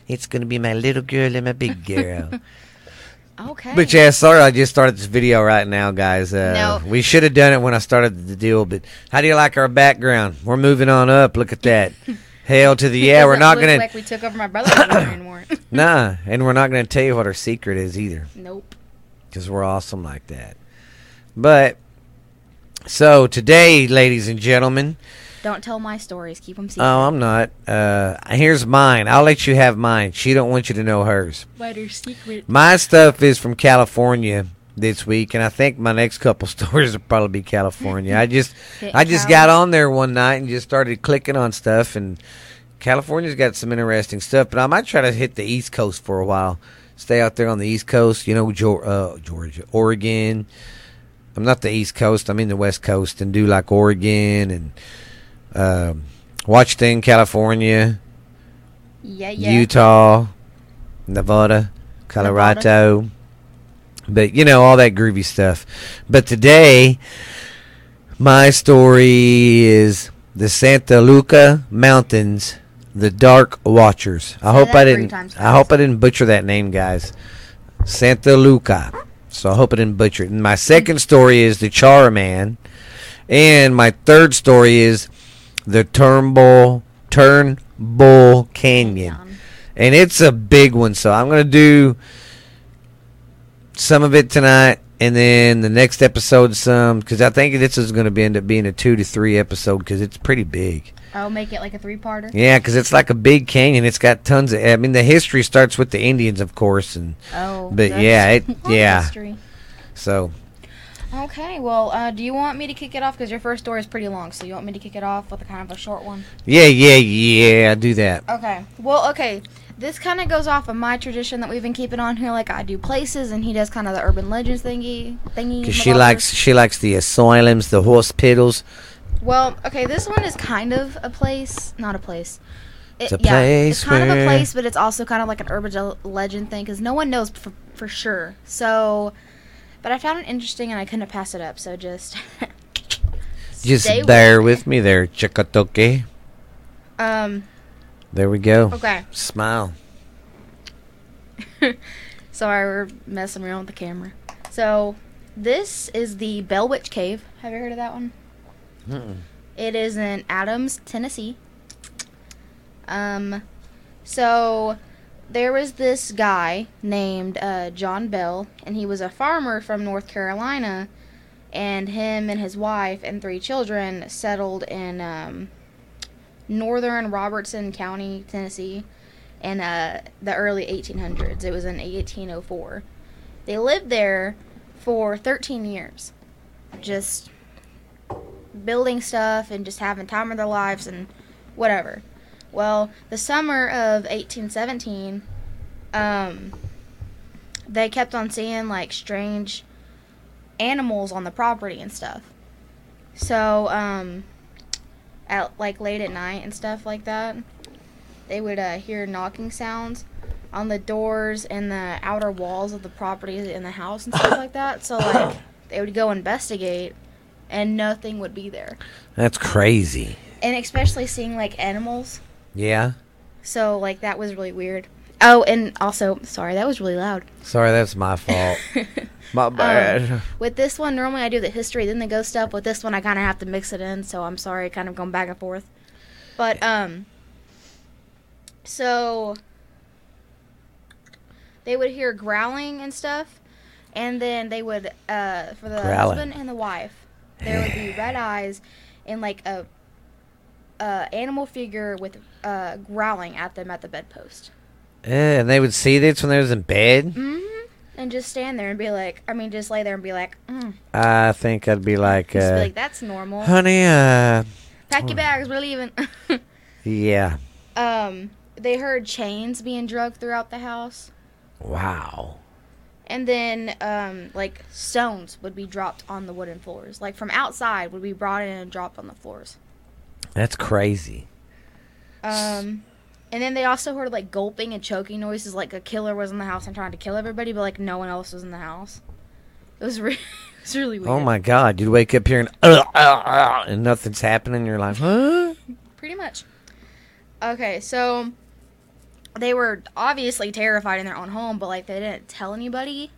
it's gonna be my little girl and my big girl Okay. But yeah, sorry, I just started this video right now, guys. Uh, No. We should have done it when I started the deal. But how do you like our background? We're moving on up. Look at that. Hell to the yeah. We're not gonna like we took over my brother's anymore. nah, and we're not gonna tell you what our secret is either, nope. because we're awesome like that. But so today, ladies and gentlemen, Don't tell my stories. Keep them secret. oh, I'm not. Uh, here's mine. I'll let you have mine. She don't want you to know hers. Better secret. My stuff is from California this week, and I think my next couple stories will probably be California. I just, I just got on there one night and just started clicking on stuff, and California's got some interesting stuff. But I might try to hit the East Coast for a while, stay out there on the East Coast. You know, Geor- uh, Georgia, Oregon. I'm not the East Coast. I'm in the West Coast, and do like Oregon and um, Washington, California. Yeah, yeah. Utah, Nevada, Colorado. But you know all that groovy stuff. But today, my story is the Santa Luca Mountains, the Dark Watchers. I hope I didn't. I hope I didn't butcher that name, guys. Santa Luca. So I hope I didn't butcher it. And my second story is the Charman, and my third story is the Turnbull Turnbull Canyon and it's a big one. So I'm gonna do some of it tonight, and then the next episode some because I think this is gonna end up being a two to three episode because it's pretty big. I'll make it like a three-parter. Yeah, because it's like a big canyon. It's got tons of. I mean, the history starts with the Indians, of course, and Oh. But yeah, it- a lot of yeah. history. so Okay, well, uh, do you want me to kick it off? Because your first story is pretty long, so you want me to kick it off with a kind of a short one? yeah, yeah, yeah. Do that. Okay. Well, okay. This kind of goes off of my tradition that we've been keeping on here. Like I do places, and he does kind of the urban legends thingy thingy. Because she likes she likes the asylums, the hospitals. Well, okay, this one is kind of a place, not a place. It, It's a yeah, it's place kind of a place, but it's also kind of like an urban legend thing because no one knows for, for sure. So, but I found it interesting and I couldn't pass it up. So just Just bear with me. there, Chikatoke. Um. There we go. Okay. Smile. Sorry, we're messing around with the camera. So, this is the Bell Witch Cave. Have you heard of that one? Mm-mm. It is in Adams, Tennessee. Um, so there was this guy named uh, John Bell, and he was a farmer from North Carolina. And him and his wife and three children settled in um, northern Robertson County, Tennessee, in uh, the early 1800s. It was in 1804. They lived there for 13 years, just building stuff and just having time of their lives and whatever. Well, the summer of 1817, um, they kept on seeing like strange animals on the property and stuff. So, um, at like late at night and stuff like that, they would uh, hear knocking sounds on the doors and the outer walls of the property in the house and stuff like that. So, like, they would go investigate and nothing would be there. That's crazy. And especially seeing like animals. Yeah. So, like, that was really weird. Oh, and also, sorry, that was really loud. Sorry, that's my fault. my bad. With this one, normally I do the history, then the ghost stuff. With this one, I kind of have to mix it in, so I'm sorry, kind of going back and forth. But, um, so they would hear growling and stuff, and then they would, uh, for the Growling. husband and the wife, there would be red eyes and like a, a animal figure with uh, growling at them at the bedpost. Eh, and they would see this when they was in bed. hmm And just stand there and be like, I mean, just lay there and be like, mm. I think I'd be like, just be uh, like, that's normal. honey, uh, Pack your bags, we're leaving. yeah. um, they heard chains being drugged throughout the house, Wow. and then um, like stones would be dropped on the wooden floors, like from outside would be brought in and dropped on the floors. That's crazy. Um, and then they also heard like gulping and choking noises, like a killer was in the house and trying to kill everybody, but like no one else was in the house. It was, re- it was really weird. Oh my God! You'd wake up hearing uh, uh, uh, and nothing's happening. You're like, huh? Pretty much. Okay, so they were obviously terrified in their own home, but like they didn't tell anybody.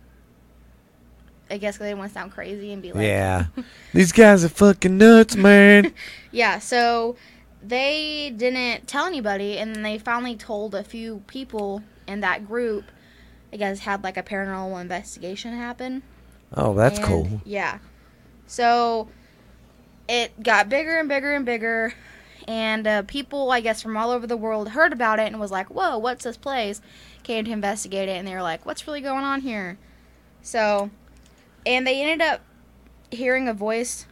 I guess 'cause they didn't want to sound crazy and be like, Yeah. These guys are fucking nuts, man. Yeah, so they didn't tell anybody, and then they finally told a few people in that group. I guess had like a paranormal investigation happen. Oh, that's And, cool. Yeah. So it got bigger and bigger and bigger, and uh, people, I guess, from all over the world heard about it and was like, "Whoa, what's this place?" Came to investigate it, and they were like, "What's really going on here?" So, and they ended up hearing a voice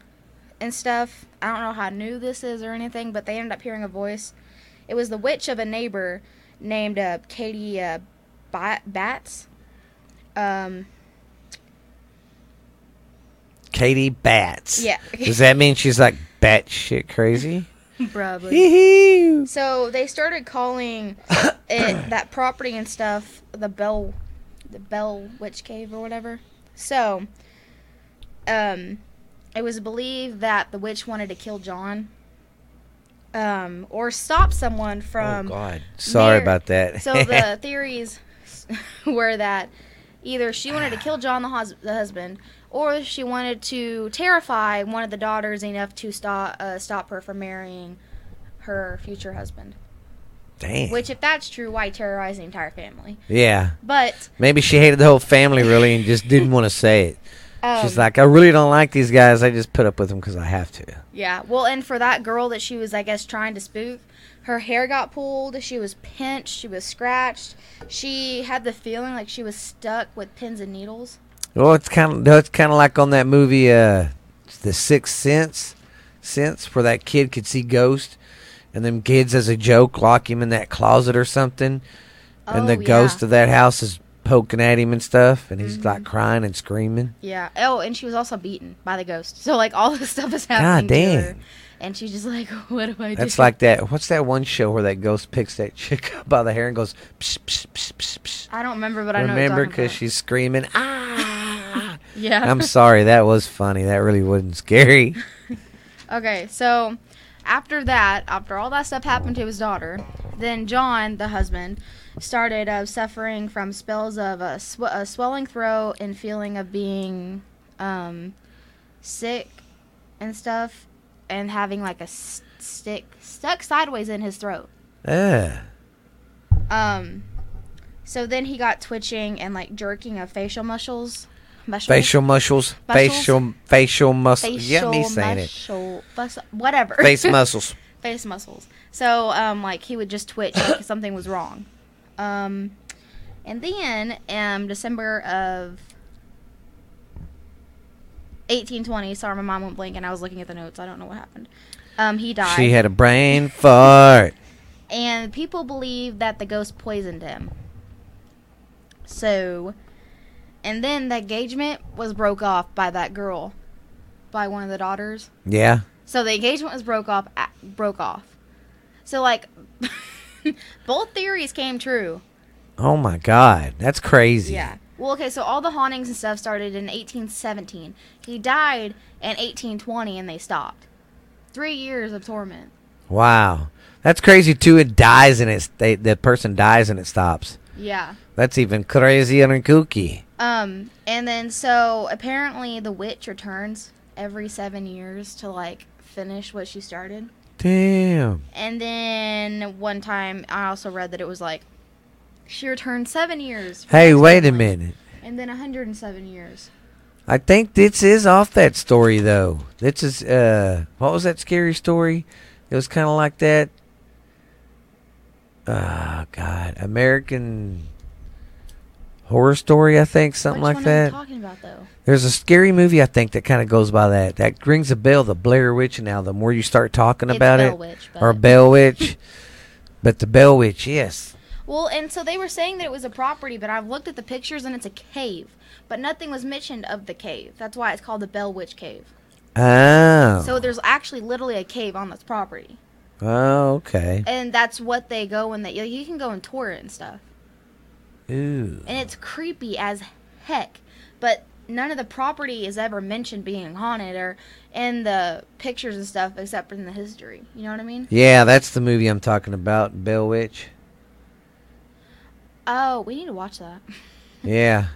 and stuff. I don't know how new this is or anything, but they ended up hearing a voice. It was the witch of a neighbor named uh, Katie uh, Ba- Batts. Um, Katie Bats. yeah. Does that mean she's like batshit crazy? Probably. So they started calling it that property and stuff the Bell, the Bell Witch Cave or whatever. So, um, it was believed that the witch wanted to kill John, um, or stop someone from. oh God. Sorry Mar- about that. So the theories were that either she wanted to kill John the, hus- the husband, or she wanted to terrify one of the daughters enough to stop uh, stop her from marrying her future husband. Damn. Which, if that's true, why terrorize the entire family? yeah. But Maybe she hated the whole family really and just didn't want to say it. Um, She's like, I really don't like these guys. I just put up with them because I have to. yeah. Well, and for that girl that she was, I guess, trying to spook, her hair got pulled. She was pinched. She was scratched. She had the feeling like she was stuck with pins and needles. Well, it's kind of it's kind of like on that movie, uh, The Sixth Sense, sense where that kid could see ghosts, and them kids, as a joke, lock him in that closet or something, and the Oh, yeah. ghost of that house is poking at him and stuff, and he's Mhm. like crying and screaming. Yeah. Oh, and she was also beaten by the ghost. So like all this stuff is happening God to her, damn. and she's just like, "What do I do?" That's like that. What's that one show where that ghost picks that chick up by the hair and goes, psh, psh, psh, psh, psh. I don't remember, but I. Remember, because she's screaming, ah. yeah. I'm sorry, that was funny. That really wasn't scary. Okay, so after that, after all that stuff happened to his daughter, then John, the husband, started uh, suffering from spells of a, sw- a swelling throat and feeling of being um, sick and stuff, and having like a s- stick stuck sideways in his throat. Ugh. Um, so then he got twitching and like jerking of facial muscles. muscles? Facial muscles. Muscles? Facial facial muscles. Yeah, me saying it. muscle, bus- whatever. Face muscles. face muscles. So um, like he would just twitch like something was wrong. Um, and then um, December of 1820. Sorry, my mom went blank, and I was looking at the notes. I don't know what happened. Um, he died. She had a brain fart. and people believe that the ghost poisoned him. So, and then the engagement was broke off by that girl, by one of the daughters. Yeah. So the engagement was broke off. Broke off. So like, both theories came true. Oh my god. That's crazy. Yeah. Well, okay. So all the hauntings and stuff started in 1817. He died in 1820, and they stopped. Three years of torment. Wow. That's crazy too. It dies and it's they, the person dies and it stops. Yeah. That's even crazier and kooky. Um, and then so apparently the witch returns every seven years to like finish what she started. Damn. And then one time I also read that it was like she returned seven years. Hey, wait a minute. And then 107 years. I think this is off that story though. This is uh what was that scary story? It was kind of like that. Ah, God, American Horror Story, I think, something Which like one are you that. talking about though? There's a scary movie I think that kind of goes by that. That rings a bell. The Blair Witch. Now, the more you start talking It's about Bell it, Witch, or Bell Witch, but the Bell Witch, yes. Well, and so they were saying that it was a property, but I've looked at the pictures and it's a cave. But nothing was mentioned of the cave. That's why it's called the Bell Witch Cave. Oh. So there's actually literally a cave on this property. oh, okay. And that's what they go and they you, you can go and tour it and stuff. Ooh. and it's creepy as heck. But none of the property is ever mentioned being haunted or in the pictures and stuff, except in the history. You know what I mean? Yeah, that's the movie I'm talking about, Bell Witch. Oh, we need to watch that. Yeah.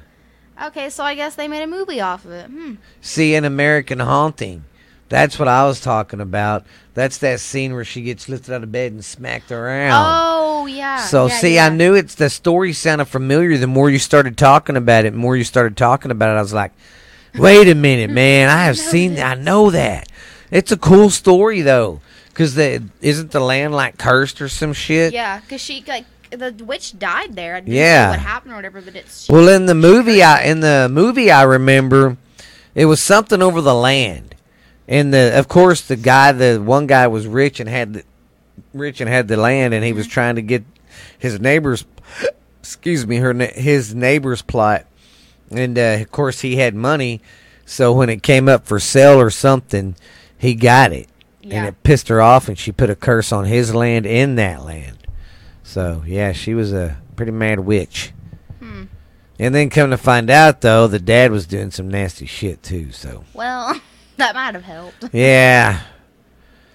Okay, so I guess they made a movie off of it. Hmm. See, an American Haunting. That's what I was talking about. That's that scene where she gets lifted out of bed and smacked around. Oh yeah. so yeah, see, yeah. I knew it's the story sounded familiar. The more you started talking about it, the more you started talking about it, I was like, "Wait a minute, man! I have know seen. I know that. It's a cool story though, because the isn't the land like cursed or some shit. Yeah, because she like the witch died there. I didn't Yeah. know what happened or whatever, but it's Well, in the movie, I in the movie I remember, it was something over the land, and the of course the guy, the one guy was rich and had the, rich and had the land, and he was trying to get his neighbors, excuse me, her his neighbor's plot, and uh, of course he had money, so when it came up for sale or something, he got it, yeah. and it pissed her off, and she put a curse on his land in that land. So yeah, she was a pretty mad witch. Hmm. And then come to find out, though, the dad was doing some nasty shit too. So Well, that might have helped. yeah,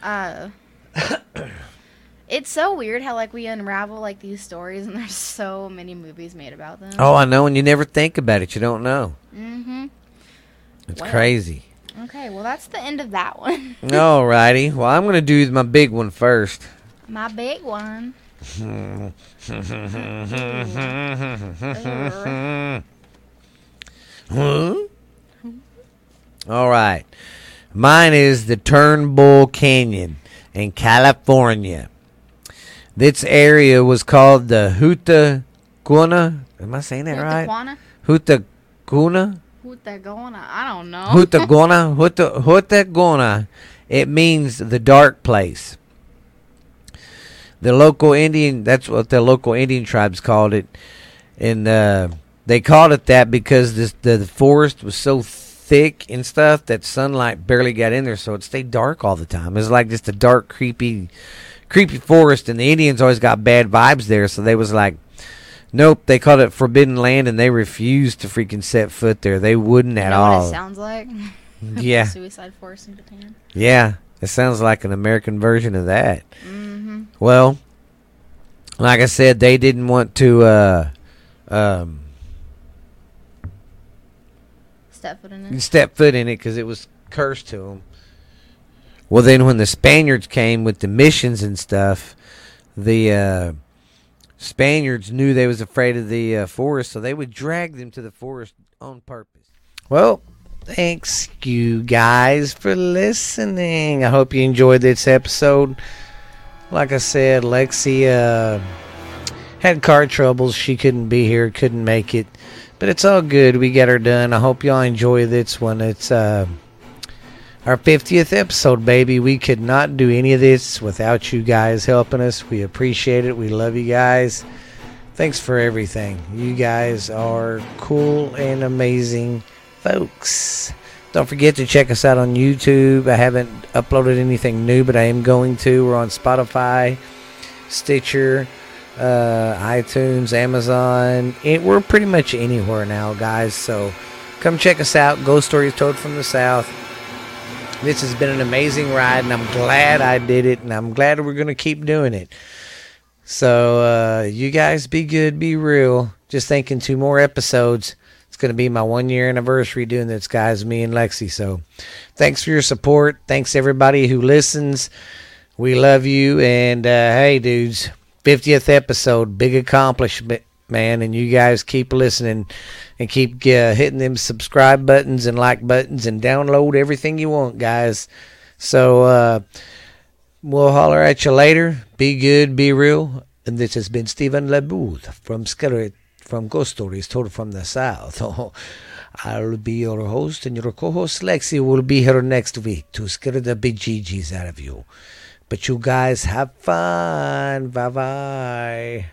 Uh, it's so weird how like we unravel like these stories, and there's so many movies made about them. oh, I know. And you never think about it, you don't know. Mm-hmm. It's Wow. crazy. Okay, well that's the end of that one. Alrighty. Well, I'm gonna do my big one first. My big one. Huh? All right. Mine is the Turnbull Canyon in California. This area was called the Hutaguna. Am I saying that right? Hutaquana? Hutaguna? Hutagona? I don't know. Huta, Hutagona. It means the dark place. The local Indian, that's what the local Indian tribes called it. And uh, they called it that because this, the, the forest was so thick and stuff that sunlight barely got in there, so it stayed dark all the time. It was like just a dark, creepy, creepy forest, and the Indians always got bad vibes there, so they was like, nope, they called it forbidden land, and they refused to freaking set foot there. They wouldn't You at know what all. it sounds like? Yeah. Suicide Forest in Japan. Yeah, It sounds like an American version of that. Well, like I said, they didn't want to uh, um, Step foot in it. step foot in it because it was cursed to them. Well, then when the Spaniards came with the missions and stuff, the uh, Spaniards knew they was afraid of the uh, forest, so they would drag them to the forest on purpose. Well, thanks you guys for listening. I hope you enjoyed this episode. Like I said, Lexi uh, had car troubles. She couldn't be here, couldn't make it. But it's all good. We got her done. I hope y'all enjoy this one. It's uh, our 50th episode, baby. We could not do any of this without you guys helping us. We appreciate it. We love you guys. Thanks for everything. You guys are cool and amazing folks. Don't forget to check us out on YouTube. I haven't uploaded anything new, but I am going to. We're on Spotify, Stitcher, uh, iTunes, Amazon. It, we're pretty much anywhere now, guys. So come check us out. Ghost Stories Told from the South. This has been an amazing ride, and I'm glad I did it, and I'm glad we're going to keep doing it. So, uh, you guys be good, be real. Just thinking two more episodes. It's going to be my one year anniversary doing this, guys, me and Lexi. So, thanks for your support. Thanks, everybody who listens. We love you. And, uh, hey, dudes, 50th episode, big accomplishment, man. And you guys keep listening and keep uh, hitting them subscribe buttons and like buttons and download everything you want, guys. So, uh, we'll holler at you later. Be good, be real. And this has been Stephen LeBooth from Scary, from Ghost Stories Told from the South. I'll be your host, and your co-host Lexi will be here next week to scare the bejeebies out of you. But you guys have fun. Bye bye.